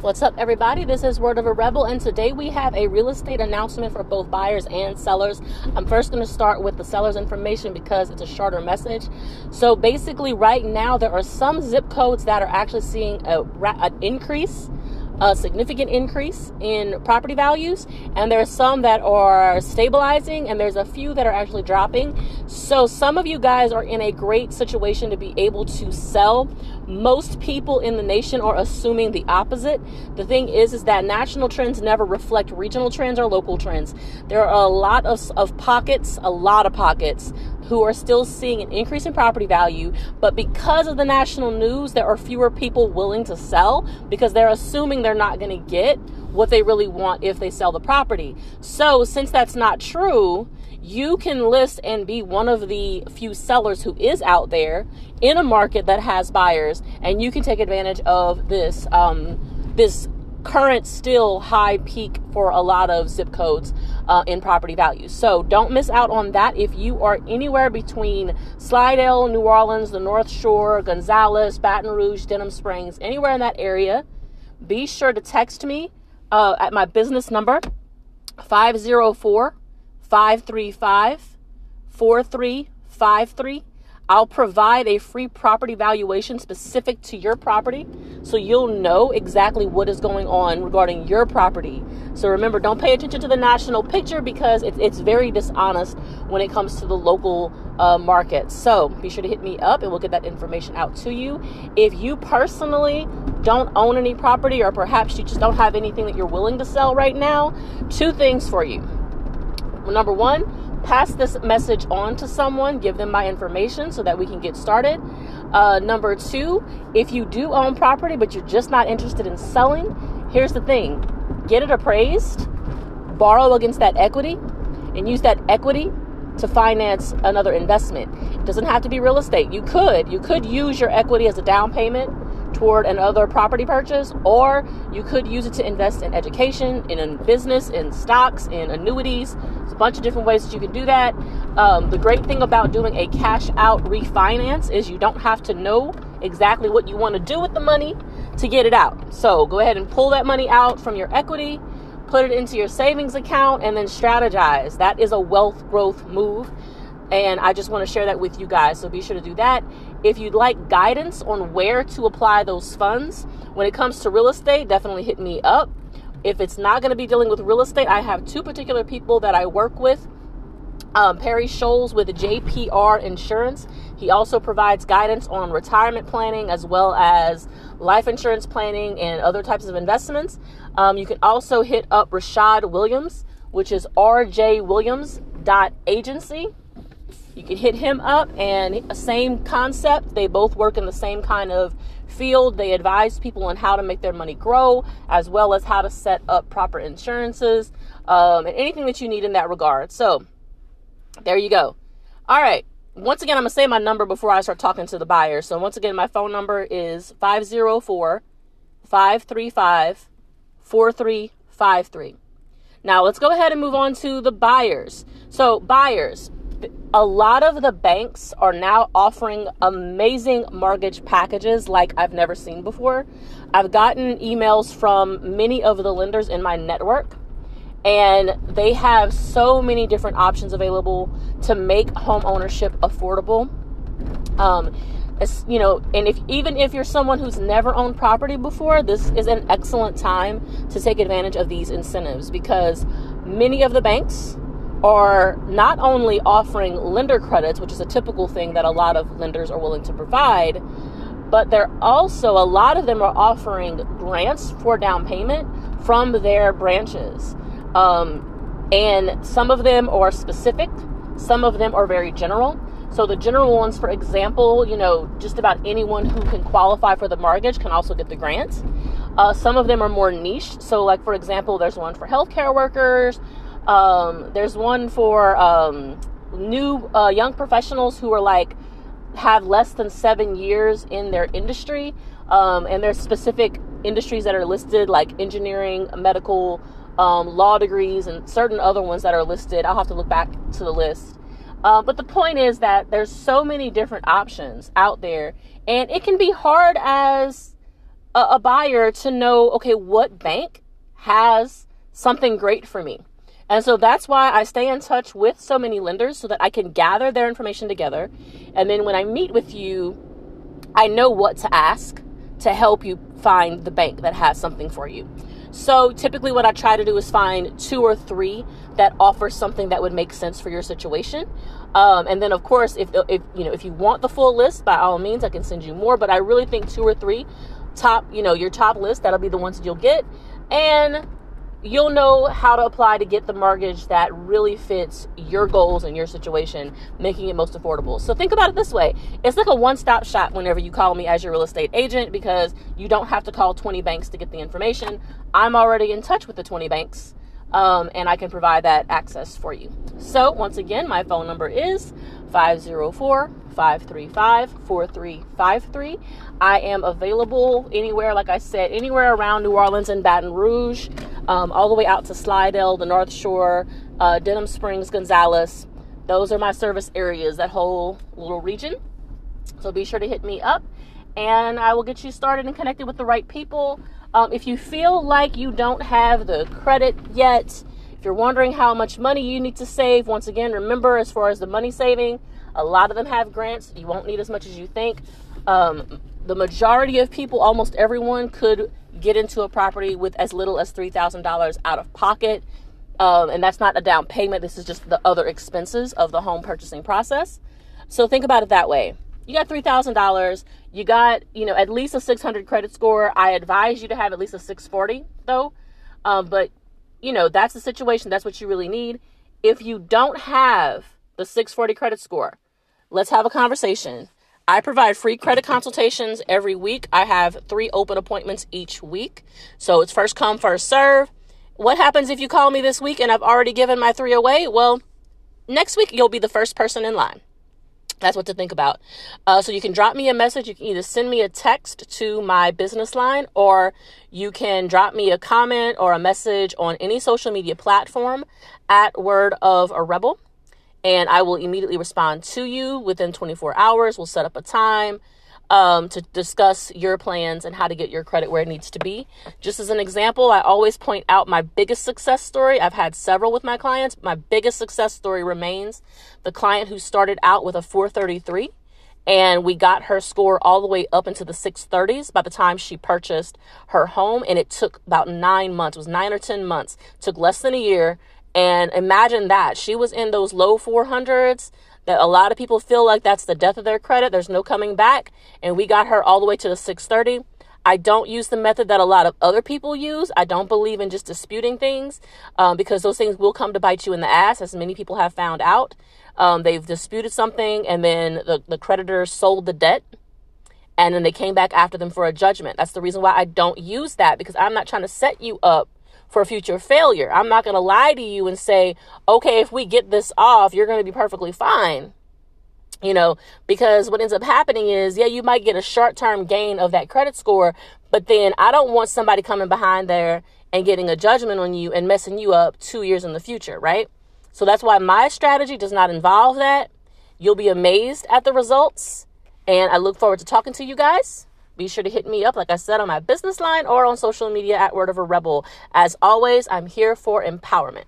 What's up, everybody? This is Word of a Rebel, and today we have a real estate announcement for both buyers and sellers. I'm first going to start with the seller's information because it's a shorter message. So, basically, right now, there are some zip codes that are actually seeing a, an increase a significant increase in property values, and there are some that are stabilizing, and there's a few that are actually dropping. So, some of you guys are in a great situation to be able to sell. Most people in the nation are assuming the opposite. The thing is, is that national trends never reflect regional trends or local trends. There are a lot of, of pockets, a lot of pockets who are still seeing an increase in property value, but because of the national news, there are fewer people willing to sell because they're assuming they're not going to get what they really want if they sell the property. So, since that's not true, you can list and be one of the few sellers who is out there in a market that has buyers, and you can take advantage of this um, this current still high peak for a lot of zip codes uh, in property values. So don't miss out on that. If you are anywhere between Slidell, New Orleans, the North Shore, Gonzales, Baton Rouge, Denham Springs, anywhere in that area, be sure to text me uh, at my business number 504 535 4353 I'll provide a free property valuation specific to your property so you'll know exactly what is going on regarding your property. So remember, don't pay attention to the national picture because it's, it's very dishonest when it comes to the local uh, market. So be sure to hit me up and we'll get that information out to you. If you personally don't own any property or perhaps you just don't have anything that you're willing to sell right now, two things for you. Number one, pass this message on to someone, give them my information so that we can get started. Uh, number two, if you do own property but you're just not interested in selling, here's the thing get it appraised, borrow against that equity, and use that equity to finance another investment. It doesn't have to be real estate. You could, you could use your equity as a down payment toward another property purchase, or you could use it to invest in education, in business, in stocks, in annuities. There's a bunch of different ways that you can do that. Um, the great thing about doing a cash out refinance is you don't have to know exactly what you want to do with the money to get it out. So go ahead and pull that money out from your equity, put it into your savings account, and then strategize. That is a wealth growth move. And I just want to share that with you guys. So be sure to do that. If you'd like guidance on where to apply those funds when it comes to real estate, definitely hit me up. If it's not going to be dealing with real estate, I have two particular people that I work with. Um, Perry Scholes with JPR Insurance. He also provides guidance on retirement planning as well as life insurance planning and other types of investments. Um, you can also hit up Rashad Williams, which is rjwilliams.agency. You can hit him up, and same concept. They both work in the same kind of field. They advise people on how to make their money grow, as well as how to set up proper insurances um, and anything that you need in that regard. So, there you go. All right. Once again, I'm going to say my number before I start talking to the buyer. So, once again, my phone number is 504 535 4353. Now, let's go ahead and move on to the buyers. So, buyers, a lot of the banks are now offering amazing mortgage packages like I've never seen before. I've gotten emails from many of the lenders in my network, and they have so many different options available to make home ownership affordable. Um, you know, and if even if you're someone who's never owned property before, this is an excellent time to take advantage of these incentives because many of the banks are not only offering lender credits, which is a typical thing that a lot of lenders are willing to provide, but they're also, a lot of them are offering grants for down payment from their branches. Um, and some of them are specific, some of them are very general. So the general ones, for example, you know, just about anyone who can qualify for the mortgage can also get the grant. Uh, some of them are more niche. So, like for example, there's one for healthcare workers. Um, there's one for um, new uh, young professionals who are like have less than seven years in their industry, um, and there's specific industries that are listed like engineering, medical, um, law degrees, and certain other ones that are listed. I'll have to look back to the list. Uh, but the point is that there's so many different options out there, and it can be hard as a, a buyer to know, okay, what bank has something great for me. And so that's why I stay in touch with so many lenders so that I can gather their information together. And then when I meet with you, I know what to ask to help you find the bank that has something for you. So typically what I try to do is find two or three that offer something that would make sense for your situation. Um, and then of course, if, if, you know, if you want the full list, by all means, I can send you more, but I really think two or three top, you know, your top list, that'll be the ones that you'll get. And you'll know how to apply to get the mortgage that really fits your goals and your situation, making it most affordable. So think about it this way it's like a one stop shop whenever you call me as your real estate agent because you don't have to call 20 banks to get the information. I'm already in touch with the 20 banks. Um, and I can provide that access for you. So, once again, my phone number is 504 535 4353. I am available anywhere, like I said, anywhere around New Orleans and Baton Rouge, um, all the way out to Slidell, the North Shore, uh, Denham Springs, Gonzales. Those are my service areas, that whole little region. So be sure to hit me up and I will get you started and connected with the right people. Um, if you feel like you don't have the credit yet, if you're wondering how much money you need to save, once again, remember as far as the money saving, a lot of them have grants. You won't need as much as you think. Um, the majority of people, almost everyone, could get into a property with as little as $3,000 out of pocket. Um, and that's not a down payment, this is just the other expenses of the home purchasing process. So think about it that way. You got $3,000, you got, you know, at least a 600 credit score. I advise you to have at least a 640 though. Um, but, you know, that's the situation, that's what you really need. If you don't have the 640 credit score, let's have a conversation. I provide free credit consultations every week. I have three open appointments each week. So it's first come, first serve. What happens if you call me this week and I've already given my three away? Well, next week you'll be the first person in line. That's what to think about. Uh, so you can drop me a message. You can either send me a text to my business line or you can drop me a comment or a message on any social media platform at Word of a Rebel and I will immediately respond to you within 24 hours. We'll set up a time um, to discuss your plans and how to get your credit where it needs to be. Just as an example, I always point out my biggest success story. I've had several with my clients. My biggest success story remains the client who started out with a 433 and we got her score all the way up into the 630s by the time she purchased her home and it took about 9 months it was 9 or 10 months it took less than a year and imagine that. She was in those low 400s that a lot of people feel like that's the death of their credit. There's no coming back. And we got her all the way to the 630. I don't use the method that a lot of other people use. I don't believe in just disputing things um, because those things will come to bite you in the ass, as many people have found out. Um, they've disputed something and then the, the creditor sold the debt and then they came back after them for a judgment. That's the reason why I don't use that because I'm not trying to set you up for future failure. I'm not going to lie to you and say, okay, if we get this off, you're going to be perfectly fine. You know, because what ends up happening is, yeah, you might get a short term gain of that credit score, but then I don't want somebody coming behind there and getting a judgment on you and messing you up two years in the future, right? So that's why my strategy does not involve that. You'll be amazed at the results. And I look forward to talking to you guys. Be sure to hit me up, like I said, on my business line or on social media at Word of a Rebel. As always, I'm here for empowerment.